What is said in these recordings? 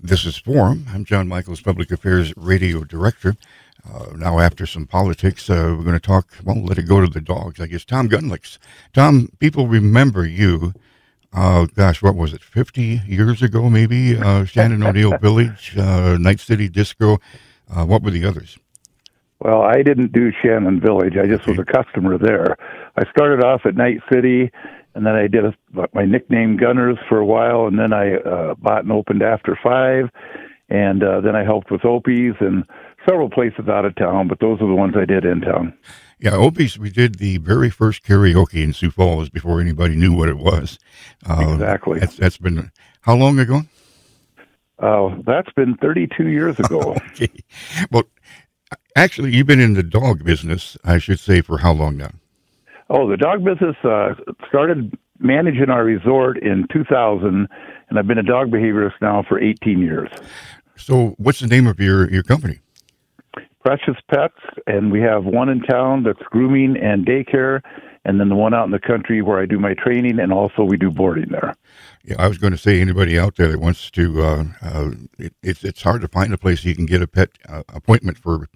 This is Forum. I'm Jon Michaels, Public Affairs Radio Director. Uh, now, after some politics, uh, we're going to talk, well, let it go to the dogs. I guess Tom Gunlicks. Tom, people remember you, uh, gosh, what was it, 50 years ago, maybe? Uh, Shannon O'Neill Village, uh, Night City Disco. Uh, what were the others? Well, I didn't do Shannon Village. I just was a customer there. I started off at Night City, and then I did a, my nickname Gunners for a while, and then I uh, bought and opened After Five, and uh, then I helped with Opie's and several places out of town, but those are the ones I did in town. Yeah, Opie's, we did the very first karaoke in Sioux Falls before anybody knew what it was. Uh, exactly. That's, that's been, how long ago? Oh, that's been 32 years ago. okay. Well, Actually, you've been in the dog business, I should say, for how long now? Oh, the dog business uh, started managing our resort in 2000, and I've been a dog behaviorist now for 18 years. So, what's the name of your, your company? Precious Pets, and we have one in town that's grooming and daycare, and then the one out in the country where I do my training, and also we do boarding there. Yeah, I was going to say anybody out there that wants to, uh, uh, it, it's it's hard to find a place you can get a pet uh, appointment for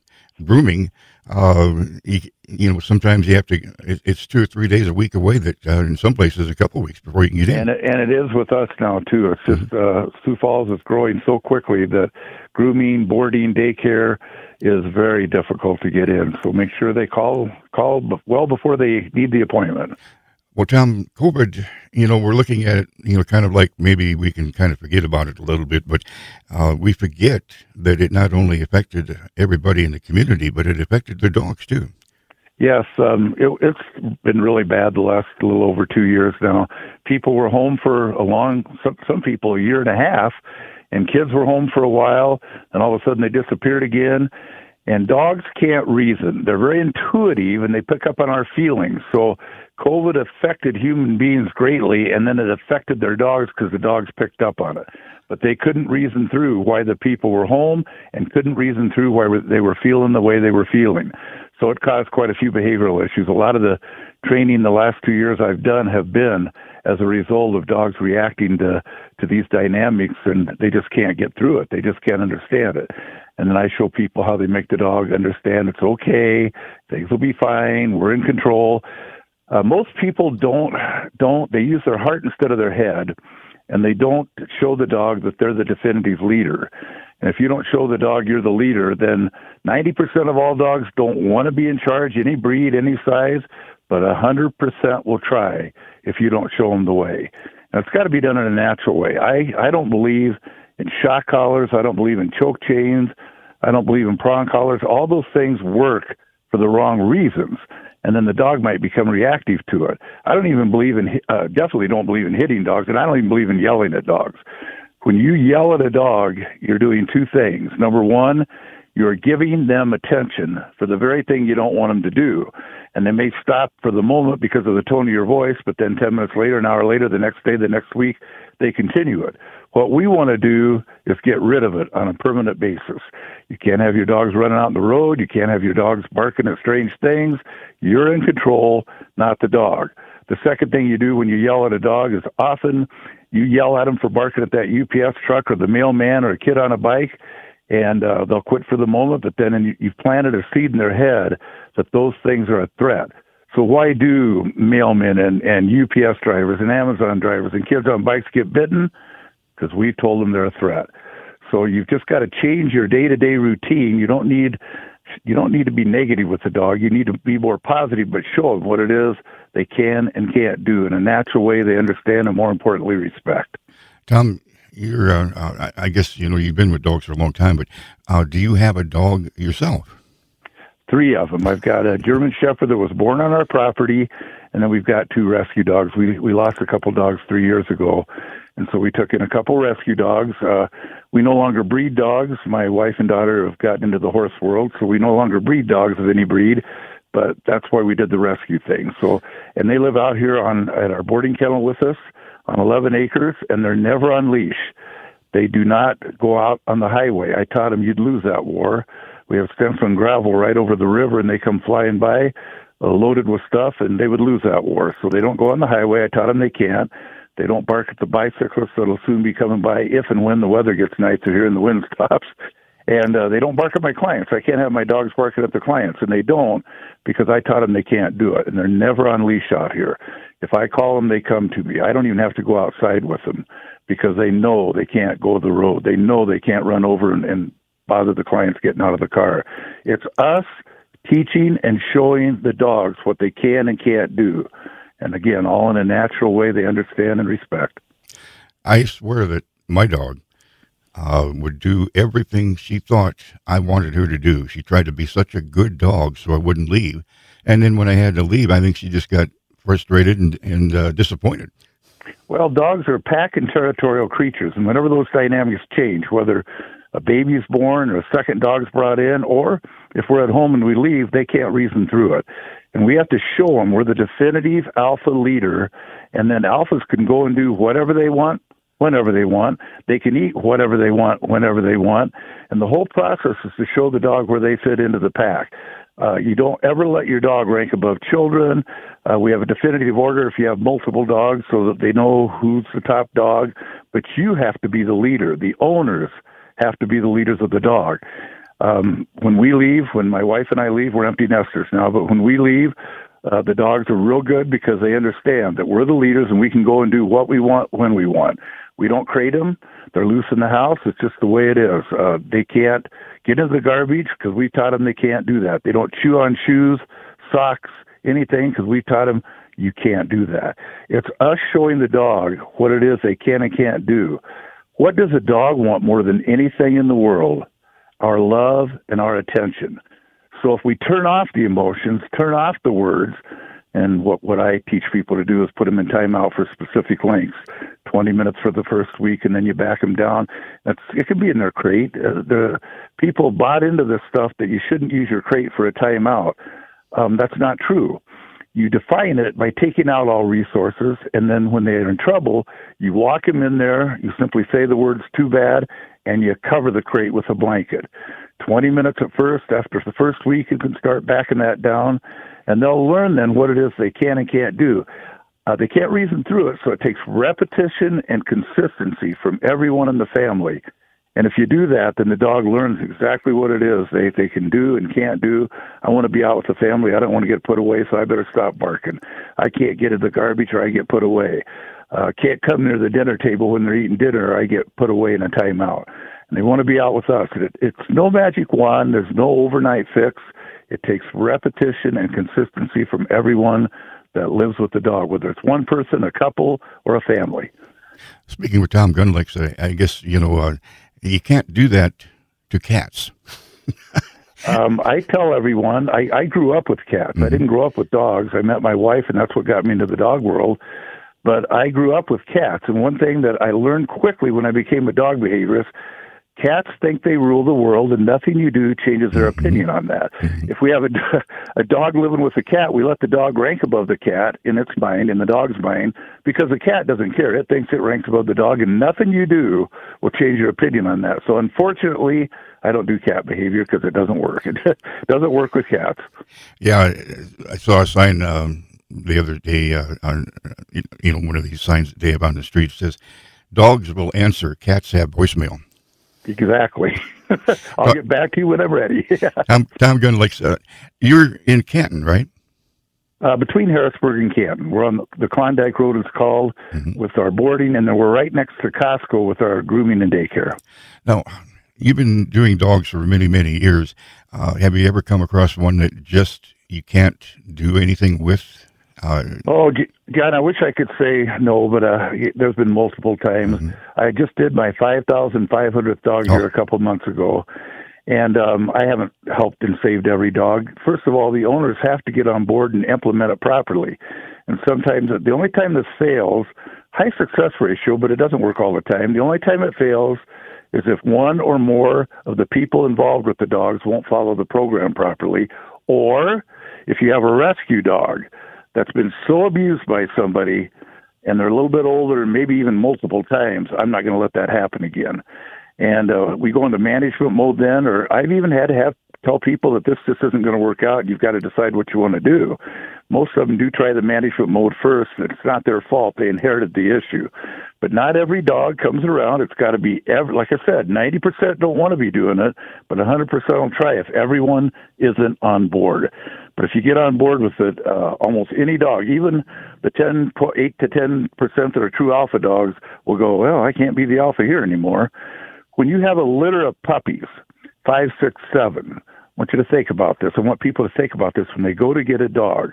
grooming, uh, you, you, know, sometimes you have to. it's two or three days a week away. That uh, in some places a couple of weeks before you can get in. And it, and it is with us now too. It's just mm-hmm. uh, Sioux Falls is growing so quickly that grooming, boarding, daycare is very difficult to get in. So make sure they call call well before they need the appointment. Well, Tom, COVID, you know, we're looking at it, you know, kind of like maybe we can kind of forget about it a little bit, but uh, we forget that it not only affected everybody in the community, but it affected the dogs too. Yes, um, it, it's been really bad the last little over two years now. People were home for a long, some, some people a year and a half, and kids were home for a while, and all of a sudden they disappeared again. And dogs can't reason. They're very intuitive and they pick up on our feelings. So COVID affected human beings greatly and then it affected their dogs because the dogs picked up on it. But they couldn't reason through why the people were home and couldn't reason through why they were feeling the way they were feeling. So it caused quite a few behavioral issues. A lot of the training the last two years I've done have been as a result of dogs reacting to to these dynamics and they just can't get through it. They just can't understand it and then I show people how they make the dog understand it's okay, things will be fine, we're in control. Uh, most people don't don't they use their heart instead of their head, and they don't show the dog that they're the definitive leader. And if you don't show the dog you're the leader, then 90% of all dogs don't want to be in charge, any breed, any size, but 100% will try if you don't show them the way. And it's got to be done in a natural way. I, I don't believe in shock collars. I don't believe in choke chains. I don't believe in prong collars. All those things work for the wrong reasons. And then the dog might become reactive to it. I don't even believe in, uh, definitely don't believe in hitting dogs, and I don't even believe in yelling at dogs. When you yell at a dog, you're doing two things. Number one, you're giving them attention for the very thing you don't want them to do. And they may stop for the moment because of the tone of your voice, but then 10 minutes later, an hour later, the next day, the next week, they continue it. What we want to do is get rid of it on a permanent basis. You can't have your dogs running out in the road. You can't have your dogs barking at strange things. You're in control, not the dog. The second thing you do when you yell at a dog is often you yell at them for barking at that UPS truck or the mailman or a kid on a bike and uh, they'll quit for the moment, but then you've planted a seed in their head that those things are a threat. So why do mailmen and, and UPS drivers and Amazon drivers and kids on bikes get bitten? Because we told them they're a threat. So you've just got to change your day-to-day routine. You don't need you don't need to be negative with the dog. You need to be more positive, but show them what it is they can and can't do in a natural way they understand and more importantly respect. Tom, you're, uh, uh, I guess, you know, you've been with dogs for a long time, but uh, do you have a dog yourself? Three of them. I've got a German Shepherd that was born on our property, and then we've got two rescue dogs. We we lost a couple dogs three years ago, and so we took in a couple rescue dogs. Uh, we no longer breed dogs. My wife and daughter have gotten into the horse world, so we no longer breed dogs of any breed. But that's why we did the rescue thing. So, and they live out here on at our boarding kennel with us on 11 acres, and they're never on leash. They do not go out on the highway. I taught them you'd lose that war. We have stencil gravel right over the river, and they come flying by uh, loaded with stuff, and they would lose that war. So they don't go on the highway. I taught them they can't. They don't bark at the bicyclists that'll soon be coming by if and when the weather gets nice or here and the wind stops. And uh, they don't bark at my clients. I can't have my dogs barking at the clients, and they don't because I taught them they can't do it, and they're never on leash out here. If I call them, they come to me. I don't even have to go outside with them because they know they can't go the road. They know they can't run over and, and bother the clients getting out of the car. It's us teaching and showing the dogs what they can and can't do. And again, all in a natural way they understand and respect. I swear that my dog uh, would do everything she thought I wanted her to do. She tried to be such a good dog so I wouldn't leave. And then when I had to leave, I think she just got frustrated and, and uh, disappointed. Well, dogs are pack and territorial creatures, and whenever those dynamics change, whether a baby is born or a second dog's brought in, or if we're at home and we leave, they can't reason through it. And we have to show them we're the definitive alpha leader, and then alphas can go and do whatever they want, whenever they want. They can eat whatever they want, whenever they want. And the whole process is to show the dog where they fit into the pack. Uh, you don't ever let your dog rank above children. Uh, we have a definitive order if you have multiple dogs so that they know who's the top dog. But you have to be the leader. The owners have to be the leaders of the dog. Um, when we leave, when my wife and I leave, we're empty nesters now, but when we leave, uh, the dogs are real good because they understand that we're the leaders and we can go and do what we want when we want. We don't crate them. They're loose in the house. It's just the way it is. Uh, they can't get into the garbage because we taught them they can't do that. They don't chew on shoes, socks, anything because we taught them you can't do that. It's us showing the dog what it is they can and can't do. What does a dog want more than anything in the world? Our love and our attention. So if we turn off the emotions, turn off the words, and what, what I teach people to do is put them in timeout for specific lengths, 20 minutes for the first week, and then you back them down. That's, it can be in their crate. Uh, the people bought into this stuff that you shouldn't use your crate for a timeout. Um, that's not true. You define it by taking out all resources, and then when they're in trouble, you walk them in there, you simply say the words too bad, and you cover the crate with a blanket. 20 minutes at first. After the first week, you can start backing that down and they'll learn then what it is they can and can't do. Uh, they can't reason through it, so it takes repetition and consistency from everyone in the family. And if you do that, then the dog learns exactly what it is they they can do and can't do. I want to be out with the family. I don't want to get put away, so I better stop barking. I can't get in the garbage, or I get put away. Uh, can't come near the dinner table when they're eating dinner, I get put away in a timeout. And they want to be out with us. It, it's no magic wand. There's no overnight fix. It takes repetition and consistency from everyone that lives with the dog, whether it's one person, a couple, or a family. Speaking with Tom Gunlicks, I, I guess you know uh, you can't do that to cats. um, I tell everyone I, I grew up with cats. Mm-hmm. I didn't grow up with dogs. I met my wife, and that's what got me into the dog world. But I grew up with cats, and one thing that I learned quickly when I became a dog behaviorist Cats think they rule the world, and nothing you do changes their mm-hmm. opinion on that. Mm-hmm. If we have a, a dog living with a cat, we let the dog rank above the cat in its mind, in the dog's mind, because the cat doesn't care. It thinks it ranks above the dog, and nothing you do will change your opinion on that. So, unfortunately, I don't do cat behavior because it doesn't work. It doesn't work with cats. Yeah, I saw a sign um, the other day uh, on, you know, one of these signs that they have on the street says, "Dogs will answer, cats have voicemail." Exactly. I'll uh, get back to you when I'm ready. Tom, Tom Gunlicks, uh, you're in Canton, right? Uh, between Harrisburg and Canton. We're on the Klondike Road, it's called, mm-hmm. with our boarding, and then we're right next to Costco with our grooming and daycare. Now, you've been doing dogs for many, many years. Uh, have you ever come across one that just you can't do anything with? Uh, oh, Jon, I wish I could say no, but uh, there's been multiple times. Mm-hmm. I just did my 5,500th dog oh. here a couple months ago, and um, I haven't helped and saved every dog. First of all, the owners have to get on board and implement it properly. And sometimes the only time this fails, high success ratio, but it doesn't work all the time. The only time it fails is if one or more of the people involved with the dogs won't follow the program properly, or if you have a rescue dog that's been so abused by somebody and they're a little bit older maybe even multiple times, I'm not going to let that happen again. And uh, we go into management mode then, or I've even had to have tell people that this just isn't going to work out. You've got to decide what you want to do. Most of them do try the management mode first. It's not their fault. They inherited the issue. But not every dog comes around. It's got to be, every, like I said, 90% don't want to be doing it, but 100% will try if everyone isn't on board. But if you get on board with it, uh, almost any dog, even the 10, 8 to 10% that are true alpha dogs will go, well, I can't be the alpha here anymore. When you have a litter of puppies, five, six, seven, want you to think about this. I want people to think about this when they go to get a dog.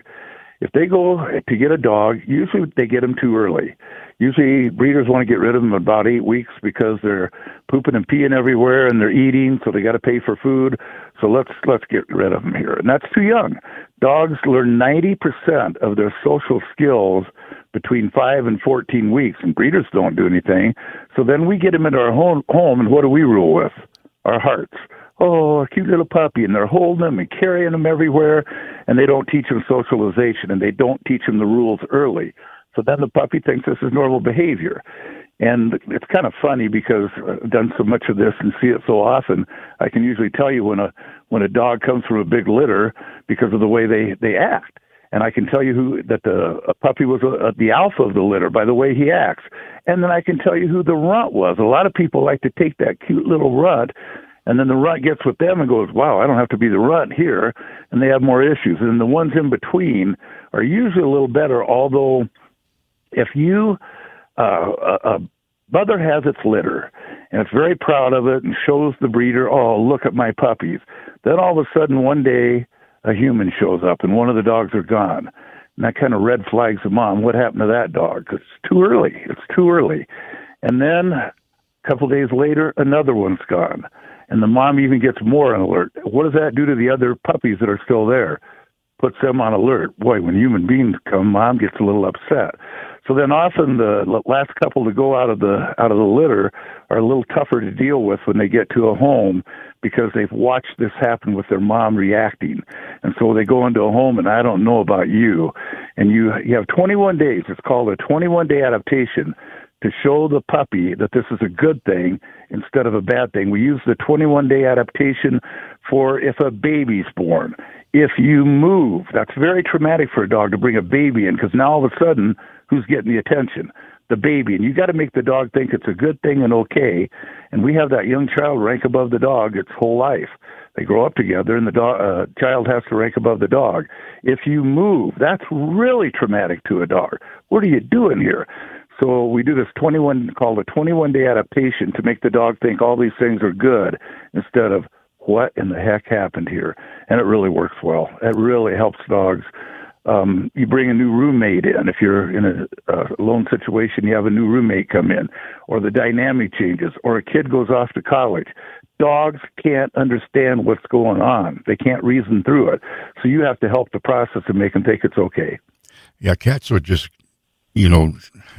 If they go to get a dog, usually they get them too early. Usually breeders want to get rid of them about eight weeks because they're pooping and peeing everywhere and they're eating, so they got to pay for food. So let's let's get rid of them here, and that's too young. Dogs learn 90% of their social skills between five and 14 weeks, and breeders don't do anything. So then we get them into our home, home and what do we rule with? Our hearts oh, a cute little puppy, and they're holding them and carrying them everywhere, and they don't teach them socialization and they don't teach them the rules early. So then the puppy thinks this is normal behavior. And it's kind of funny because I've done so much of this and see it so often. I can usually tell you when a when a dog comes from a big litter because of the way they they act. And I can tell you who that the a puppy was a, a, the alpha of the litter by the way he acts. And then I can tell you who the runt was. A lot of people like to take that cute little runt and then the runt gets with them and goes, "Wow, I don't have to be the runt here," and they have more issues. And the ones in between are usually a little better. Although, if you uh, a, a mother has its litter and it's very proud of it and shows the breeder, "Oh, look at my puppies," then all of a sudden one day a human shows up and one of the dogs are gone. And that kind of red flags the mom. What happened to that dog? Because it's too early. It's too early. And then a couple days later, another one's gone and the mom even gets more on alert. What does that do to the other puppies that are still there? Puts them on alert. Boy, when human beings come, mom gets a little upset. So then often the last couple to go out of the out of the litter are a little tougher to deal with when they get to a home because they've watched this happen with their mom reacting. And so they go into a home and I don't know about you and you you have 21 days. It's called a 21 day adaptation to show the puppy that this is a good thing instead of a bad thing. We use the 21 day adaptation for if a baby's born. If you move, that's very traumatic for a dog to bring a baby in because now all of a sudden, who's getting the attention? The baby. And you got to make the dog think it's a good thing and okay. And we have that young child rank above the dog its whole life. They grow up together, and the dog, uh, child has to rank above the dog. If you move, that's really traumatic to a dog. What are you doing here? So we do this 21 called a 21 day adaptation to make the dog think all these things are good instead of what in the heck happened here. And it really works well. It really helps dogs. Um, you bring a new roommate in. If you're in a, a lone situation, you have a new roommate come in, or the dynamic changes, or a kid goes off to college. Dogs can't understand what's going on. They can't reason through it. So you have to help the process and make them think it's okay. Yeah, cats would just you know,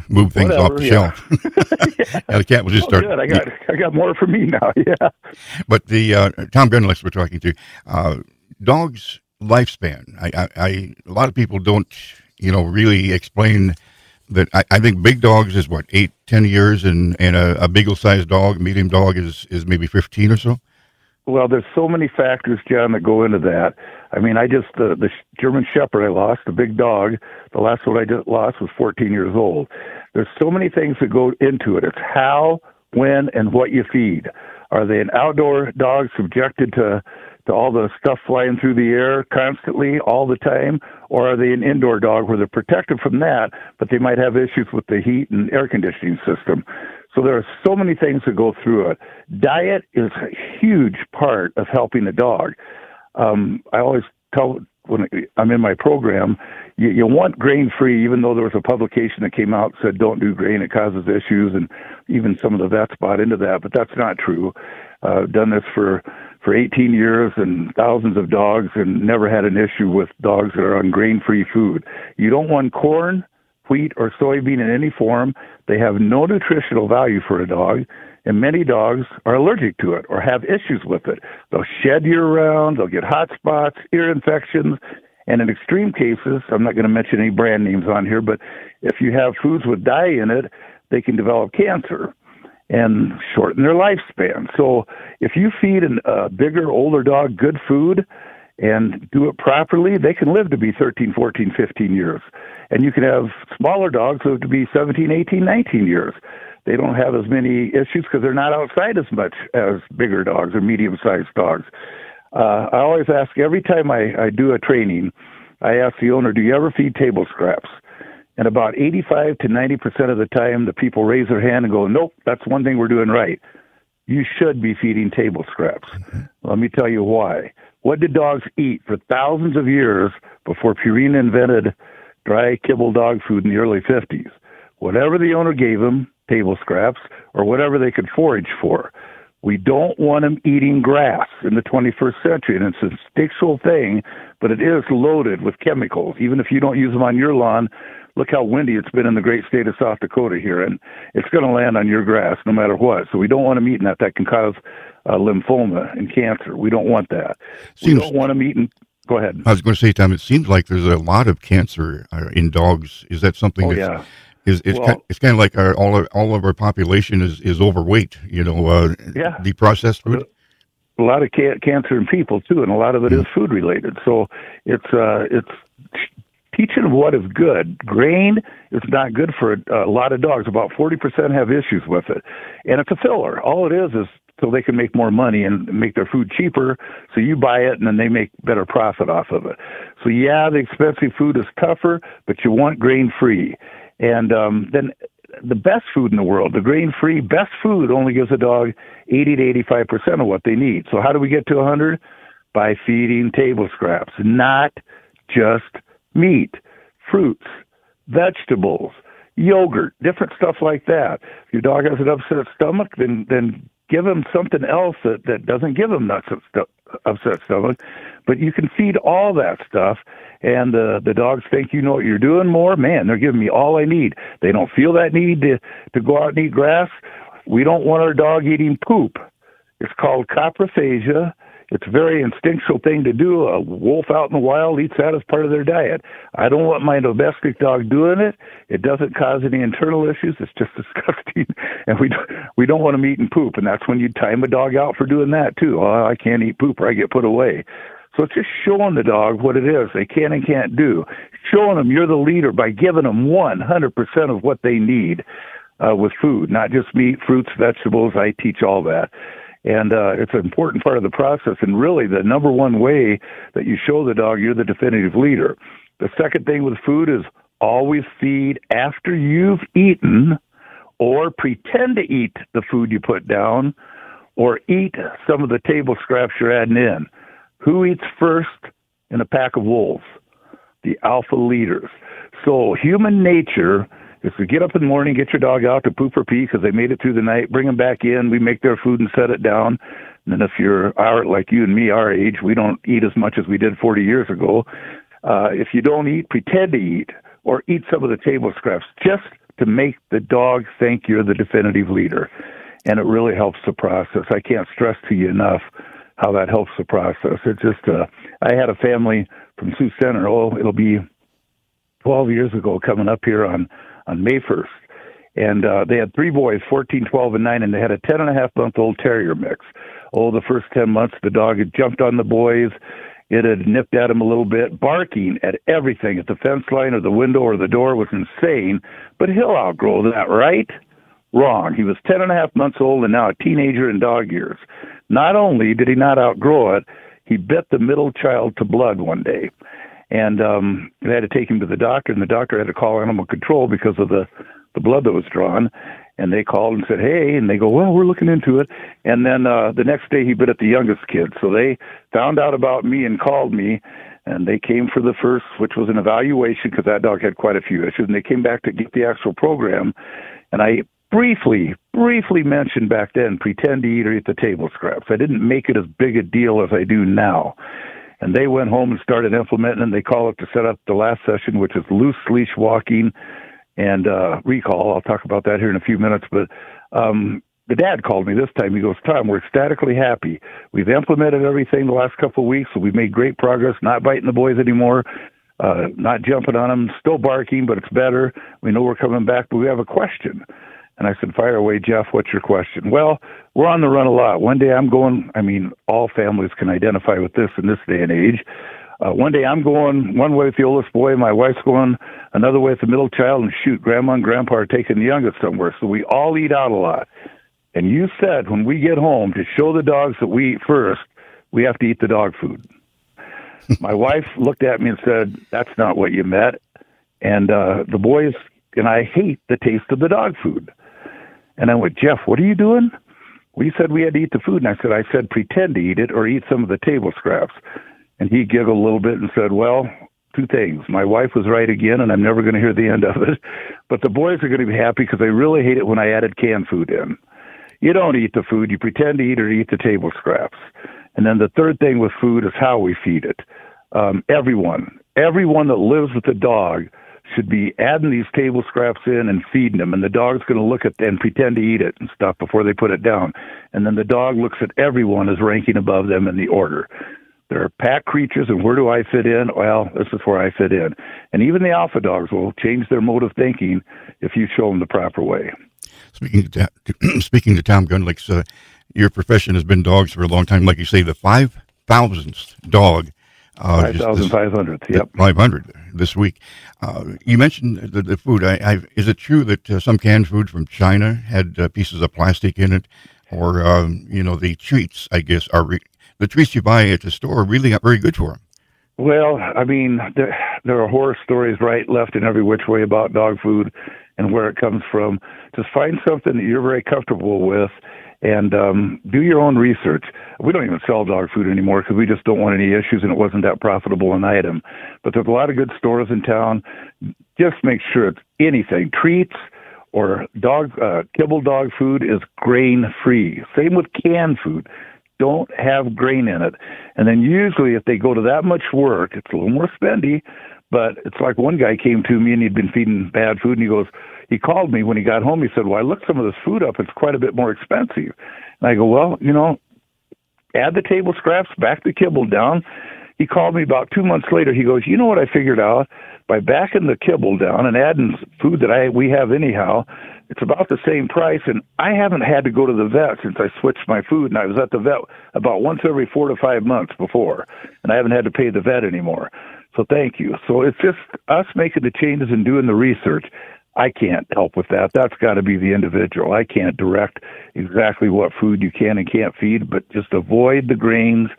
move things Whatever, off the yeah. shelf. yeah, the cat will just oh, start. Good. I got I got more for me now. Yeah. But the uh, Tom Gunlicks we're talking to, uh, dogs' lifespan. I, I, I, a lot of people don't, you know, really explain that. I, I think big dogs is what eight, ten years, and and a, a beagle-sized dog, medium dog is is maybe fifteen or so. Well, there's so many factors, Jon, that go into that. I mean, I just the the German Shepherd I lost, the big dog. The last one I just lost was 14 years old. There's so many things that go into it. It's how, when, and what you feed. Are they an outdoor dog subjected to to all the stuff flying through the air constantly all the time or are they an indoor dog where they're protected from that but they might have issues with the heat and air conditioning system so there are so many things that go through it. Diet is a huge part of helping a dog. Um, I always tell when I'm in my program, you, you want grain free, even though there was a publication that came out said don't do grain, it causes issues, and even some of the vets bought into that, but that's not true. Uh, I've done this for for 18 years and thousands of dogs, and never had an issue with dogs that are on grain free food. You don't want corn wheat, or soybean in any form. They have no nutritional value for a dog, and many dogs are allergic to it or have issues with it. They'll shed year round, they'll get hot spots, ear infections, and in extreme cases, I'm not going to mention any brand names on here, but if you have foods with dye in it, they can develop cancer. and shorten their lifespan. So if you feed a uh, bigger, older dog good food and do it properly, they can live to be 13, 14, 15 years. And you can have smaller dogs live to be 17, 18, 19 years. They don't have as many issues because they're not outside as much as bigger dogs or medium sized dogs. Uh, I always ask every time I, I do a training, I ask the owner, do you ever feed table scraps? And about 85 to 90% of the time, the people raise their hand and go, nope, that's one thing we're doing right. You should be feeding table scraps. Mm-hmm. Let me tell you why. What did dogs eat for thousands of years before Purina invented dry kibble dog food in the early 50s? Whatever the owner gave them, table scraps, or whatever they could forage for. We don't want them eating grass in the 21st century, and it's an instinctual thing, but it is loaded with chemicals. Even if you don't use them on your lawn, look how windy it's been in the great state of South Dakota here, and it's going to land on your grass no matter what. So we don't want them eating that. That can cause uh, lymphoma and cancer. We don't want that. Seems, we don't want them eating. Go ahead. I was going to say, Tom. It seems like there's a lot of cancer uh, in dogs. Is that something? Oh, yeah. Is it's, well, kind, it's kind of like our, all of, all of our population is, is overweight. You know, uh, yeah, the processed food. A lot of ca- cancer in people too, and a lot of it mm. is food related. So it's uh, it's teaching them what is good. Grain is not good for a, a lot of dogs. About forty percent have issues with it, and it's a filler. All it is is so they can make more money and make their food cheaper. So you buy it and then they make better profit off of it. So yeah, the expensive food is tougher, but you want grain free. And um, then the best food in the world, the grain free best food, only gives a dog 80 to 85 percent of what they need. So how do we get to 100? By feeding table scraps, not just meat, fruits, vegetables, yogurt, different stuff like that. If your dog has an upset stomach, then then give him something else that that doesn't give him that upset stomach. But you can feed all that stuff, and the the dogs think you know what you're doing more. Man, they're giving me all I need. They don't feel that need to to go out and eat grass. We don't want our dog eating poop. It's called coprophagia. It's a very instinctual thing to do. A wolf out in the wild eats that as part of their diet. I don't want my domestic dog doing it. It doesn't cause any internal issues. It's just disgusting, and we don't, we don't want them eating poop. And that's when you time a dog out for doing that too. Oh, I can't eat poop, or I get put away. So it's just showing the dog what it is they can and can't do. Showing them you're the leader by giving them 100% of what they need uh, with food, not just meat, fruits, vegetables. I teach all that. And uh, it's an important part of the process, and really the number one way that you show the dog you're the definitive leader. The second thing with food is always feed after you've eaten or pretend to eat the food you put down or eat some of the table scraps you're adding in. Who eats first in a pack of wolves? The alpha leaders. So human nature is to get up in the morning, get your dog out to poop or pee because they made it through the night, bring them back in, we make their food and set it down. And then if you're our like you and me, our age, we don't eat as much as we did 40 years ago. Uh, if you don't eat, pretend to eat or eat some of the table scraps just to make the dog think you're the definitive leader. And it really helps the process. I can't stress to you enough how that helps the process. It just, uh, I had a family from Sioux Center. Oh, it'll be 12 years ago coming up here on, on May 1st. And, uh, they had three boys, 14, 12, and 9, and they had a 10 and a half month old terrier mix. Oh, the first 10 months, the dog had jumped on the boys. It had nipped at him a little bit, barking at everything at the fence line or the window or the door was insane. But he'll outgrow that, right? Wrong. He was ten and a half months old and now a teenager in dog years. Not only did he not outgrow it, he bit the middle child to blood one day. And um they had to take him to the doctor and the doctor had to call animal control because of the the blood that was drawn and they called and said, "Hey," and they go, "Well, we're looking into it." And then uh the next day he bit at the youngest kid. So they found out about me and called me and they came for the first which was an evaluation because that dog had quite a few issues and they came back to get the actual program and I briefly, briefly mentioned back then pretend to eat or eat the table scraps. I didn't make it as big a deal as I do now. And they went home and started implementing, and they call it to set up the last session, which is loose leash walking and uh, recall. I'll talk about that here in a few minutes. But um, the dad called me this time. He goes, Tom, we're ecstatically happy. We've implemented everything the last couple of weeks, so we've made great progress, not biting the boys anymore. Uh, not jumping on them, still barking, but it's better. We know we're coming back, but we have a question. And I said, Fire away, Jeff. What's your question? Well, we're on the run a lot. One day I'm going, I mean, all families can identify with this in this day and age. Uh, one day I'm going one way with the oldest boy, my wife's going another way with the middle child, and shoot, grandma and grandpa are taking the youngest somewhere. So we all eat out a lot. And you said when we get home to show the dogs that we eat first, we have to eat the dog food. my wife looked at me and said, That's not what you meant. And uh, the boys and I hate the taste of the dog food. And I went, Jeff, what are you doing? We said we had to eat the food. And I said, I said, pretend to eat it or eat some of the table scraps. And he giggled a little bit and said, Well, two things. My wife was right again, and I'm never going to hear the end of it. But the boys are going to be happy because they really hate it when I added canned food in. You don't eat the food, you pretend to eat or eat the table scraps. And then the third thing with food is how we feed it. Um, everyone, everyone that lives with a dog should be adding these table scraps in and feeding them, and the dog's going to look at and pretend to eat it and stuff before they put it down. And then the dog looks at everyone as ranking above them in the order. They're pack creatures, and where do I fit in? Well, this is where I fit in. And even the alpha dogs will change their mode of thinking if you show them the proper way. Speaking to, speaking to Tom Gunlicks, uh, your profession has been dogs for a long time. Like you say, the five thousandth dog. Uh, five thousand five hundredth. Yep, five hundred this week. Uh, you mentioned the, the food. I, I, is it true that uh, some canned food from China had uh, pieces of plastic in it, or um, you know the treats? I guess are re- the treats you buy at the store really not very good for them. Well, I mean, there, there are horror stories right, left, and every which way about dog food and where it comes from. Just find something that you're very comfortable with and um, do your own research. We don't even sell dog food anymore because we just don't want any issues and it wasn't that profitable an item. But there's a lot of good stores in town. Just make sure it's anything treats or dog uh, kibble dog food is grain free. Same with canned food don't have grain in it. And then usually, if they go to that much work, it's a little more spendy. But it's like one guy came to me and he'd been feeding bad food, and he goes, he called me when he got home. He said, "Well, I looked some of this food up. It's quite a bit more expensive." And I go, "Well, you know, add the table scraps, back the kibble down." He called me about two months later. He goes, "You know what I figured out? By backing the kibble down and adding food that I we have anyhow, it's about the same price, and I haven't had to go to the vet since I switched my food. And I was at the vet about once every four to five months before, and I haven't had to pay the vet anymore. So thank you. So it's just us making the changes and doing the research. I can't help with that. That's got to be the individual. I can't direct exactly what food you can and can't feed, but just avoid the grains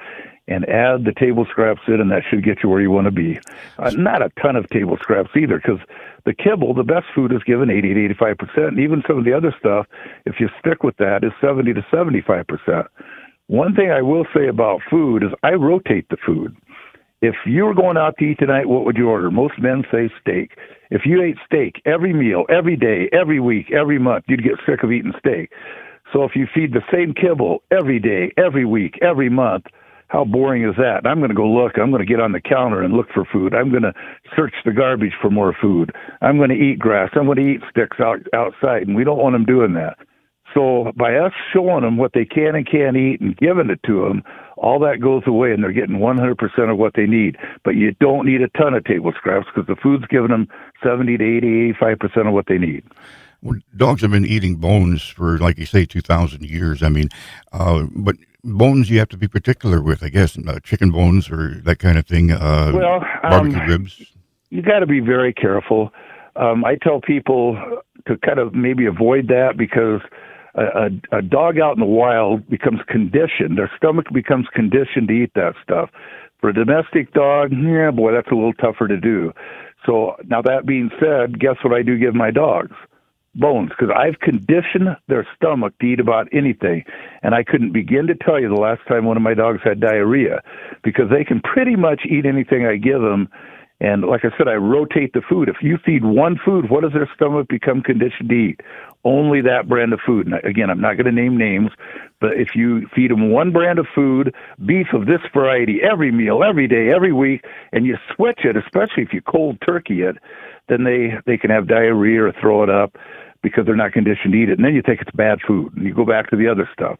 and add the table scraps in, and that should get you where you want to be. Uh, not a ton of table scraps either, because the kibble, the best food is given 80 to 85 percent, and even some of the other stuff, if you stick with that, is 70 to 75 percent. One thing I will say about food is I rotate the food. If you were going out to eat tonight, what would you order? Most men say steak. If you ate steak every meal, every day, every week, every month, you'd get sick of eating steak. So if you feed the same kibble every day, every week, every month, how boring is that? I'm going to go look. I'm going to get on the counter and look for food. I'm going to search the garbage for more food. I'm going to eat grass. I'm going to eat sticks out, outside, and we don't want them doing that. So by us showing them what they can and can't eat and giving it to them, all that goes away, and they're getting 100% of what they need. But you don't need a ton of table scraps because the food's giving them 70 to 80, 85% of what they need. Well, dogs have been eating bones for, like you say, 2,000 years. I mean, uh, but bones you have to be particular with, I guess, uh, chicken bones or that kind of thing. Uh, well, barbecue um, ribs. You got to be very careful. Um, I tell people to kind of maybe avoid that because a, a, a dog out in the wild becomes conditioned. Their stomach becomes conditioned to eat that stuff. For a domestic dog, yeah, boy, that's a little tougher to do. So now that being said, guess what I do give my dogs? bones because I've conditioned their stomach to eat about anything. And I couldn't begin to tell you the last time one of my dogs had diarrhea because they can pretty much eat anything I give them. And like I said, I rotate the food. If you feed one food, what does their stomach become conditioned to eat? Only that brand of food. And again, I'm not going to name names, but if you feed them one brand of food, beef of this variety, every meal, every day, every week, and you switch it, especially if you cold turkey it, then they they can have diarrhea or throw it up because they're not conditioned to eat it. And then you think it's bad food and you go back to the other stuff.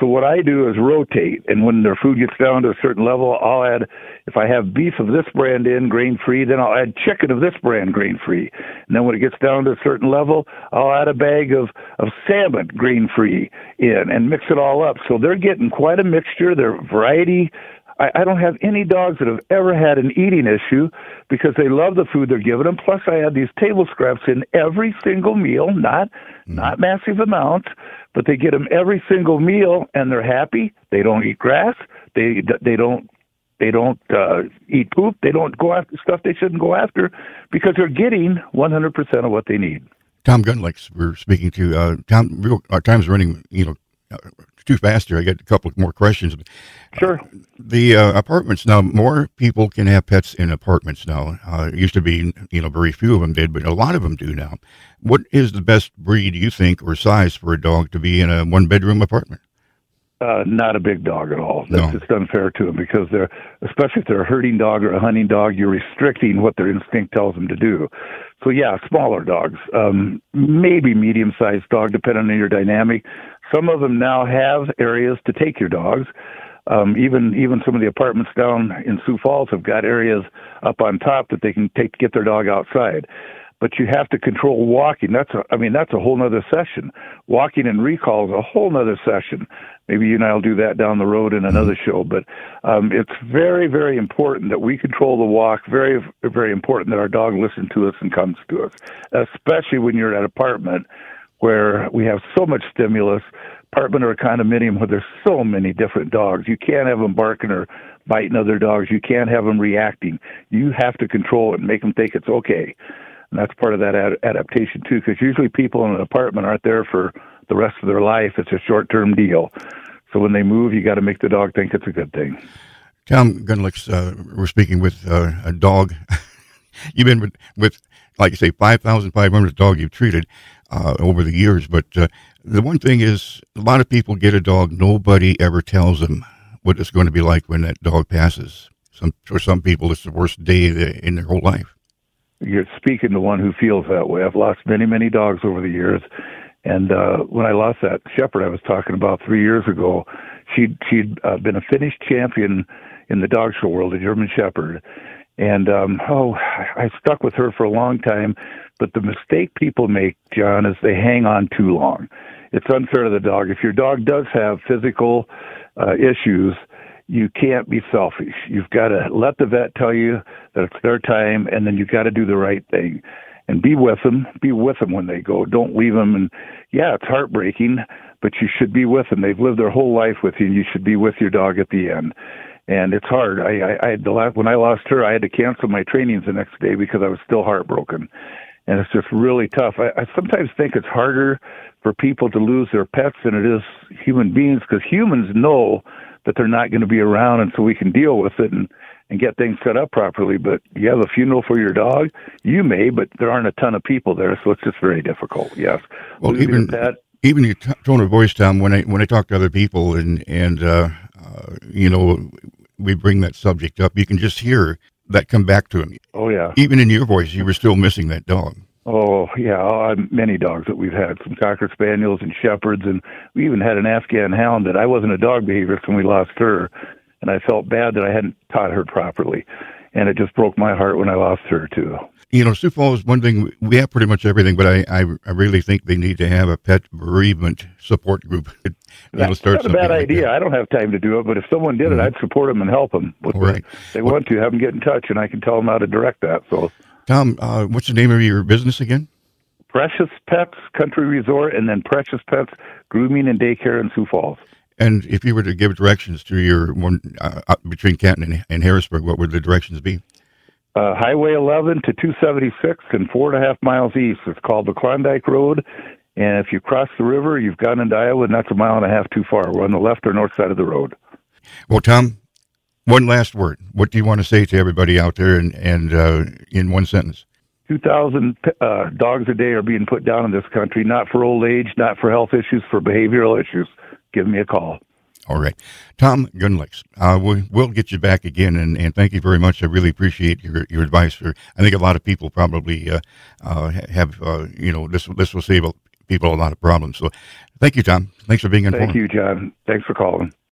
So what I do is rotate, and when their food gets down to a certain level, I'll add. If I have beef of this brand in grain free, then I'll add chicken of this brand grain free. And then when it gets down to a certain level, I'll add a bag of of salmon grain free in and mix it all up. So they're getting quite a mixture. Their variety I, I don't have any dogs that have ever had an eating issue because they love the food they're giving them. Plus, I add these table scraps in every single meal, not. Not massive amounts, but they get them every single meal, and they're happy. They don't eat grass. They they don't they don't uh, eat poop. They don't go after stuff they shouldn't go after because they're getting 100% of what they need. Tom Gunlicks, we're speaking to. Uh, Tom, real, our time's running, you know, uh, too fast here. I got a couple more questions. Sure. Uh, the uh, apartments now, more people can have pets in apartments now. Uh, it used to be, you know, very few of them did, but a lot of them do now. What is the best breed you think or size for a dog to be in a one bedroom apartment? Uh, not a big dog at all. That's no. just unfair to them because they're, especially if they're a herding dog or a hunting dog, you're restricting what their instinct tells them to do. So yeah, smaller dogs, um, maybe medium-sized dog, depending on your dynamic. Some of them now have areas to take your dogs. Um, even even some of the apartments down in Sioux Falls have got areas up on top that they can take to get their dog outside. But you have to control walking. That's a, I mean that's a whole nother session. Walking and recall is a whole nother session. Maybe you and I'll do that down the road in another show. But um, it's very very important that we control the walk. Very very important that our dog listens to us and comes to us, especially when you're at an apartment where we have so much stimulus, apartment or a condominium where there's so many different dogs. You can't have them barking or biting other dogs. You can't have them reacting. You have to control it and make them think it's okay. And that's part of that ad- adaptation too, because usually people in an apartment aren't there for the rest of their life. It's a short-term deal. So when they move, you got to make the dog think it's a good thing. Tom Gunlicks, uh, we're speaking with uh, a dog. You've been with, with, like you say, 5,500 dog you've treated uh, over the years. But uh, the one thing is, a lot of people get a dog. Nobody ever tells them what it's going to be like when that dog passes. Some for some people, it's the worst day in their whole life. You're speaking to one who feels that way. I've lost many, many dogs over the years, and uh, when I lost that shepherd I was talking about three years ago, she'd she'd uh, been a Finnish champion in the dog show world, a German Shepherd, and um, oh, I stuck with her for a long time. But the mistake people make, Jon, is they hang on too long. It's unfair to the dog. If your dog does have physical uh, issues, you can't be selfish. You've got to let the vet tell you that it's their time, and then you've got to do the right thing and be with them. Be with them when they go. Don't leave them. And yeah, it's heartbreaking, but you should be with them. They've lived their whole life with you, and you should be with your dog at the end and it's hard. I, I, I had the last, when I lost her, I had to cancel my trainings the next day because I was still heartbroken, and it's just really tough. I, I sometimes think it's harder for people to lose their pets than it is human beings because humans know that they're not going to be around, and so we can deal with it and and get things set up properly. But you have a funeral for your dog, you may, but there aren't a ton of people there, so it's just very difficult. Yes. Well, even that. Even your tone of voice, Tom. When I when I talk to other people and and uh, uh, you know, we bring that subject up, you can just hear that come back to him. Oh yeah. Even in your voice, you were still missing that dog. Oh yeah, uh, many dogs that we've had, some cocker spaniels and shepherds, and we even had an Afghan hound that I wasn't a dog behaviorist when we lost her, and I felt bad that I hadn't taught her properly, and it just broke my heart when I lost her too you know, Sioux Falls, one thing, we have pretty much everything, but I, I, I really think they need to have a pet bereavement support group. That'll start That's not a bad like idea. That. I don't have time to do it, but if someone did mm-hmm. it, I'd support them and help them. With right. They well, want to have them get in touch, and I can tell them how to direct that. So, Tom, uh, what's the name of your business again? Precious Pets Country Resort, and then Precious Pets Grooming and Daycare in Sioux Falls. And if you were to give directions to your one uh, uh between Canton and, and Harrisburg, what would the directions be? uh, Highway 11 to 276 and four and a half miles east. It's called the Klondike Road. And if you cross the river, you've gone into Iowa, and that's a mile and a half too far. We're on the left or north side of the road. Well, Tom, one last word. What do you want to say to everybody out there and, and uh, in one sentence? 2,000 uh, dogs a day are being put down in this country, not for old age, not for health issues, for behavioral issues. Give me a call. All right. Tom Gunlicks, uh, we, will get you back again, and, and thank you very much. I really appreciate your, your advice. For I think a lot of people probably uh, uh, have, uh, you know, this this will save people a lot of problems. So thank you, Tom. Thanks for being informed. Thank you, Jon. Thanks for calling.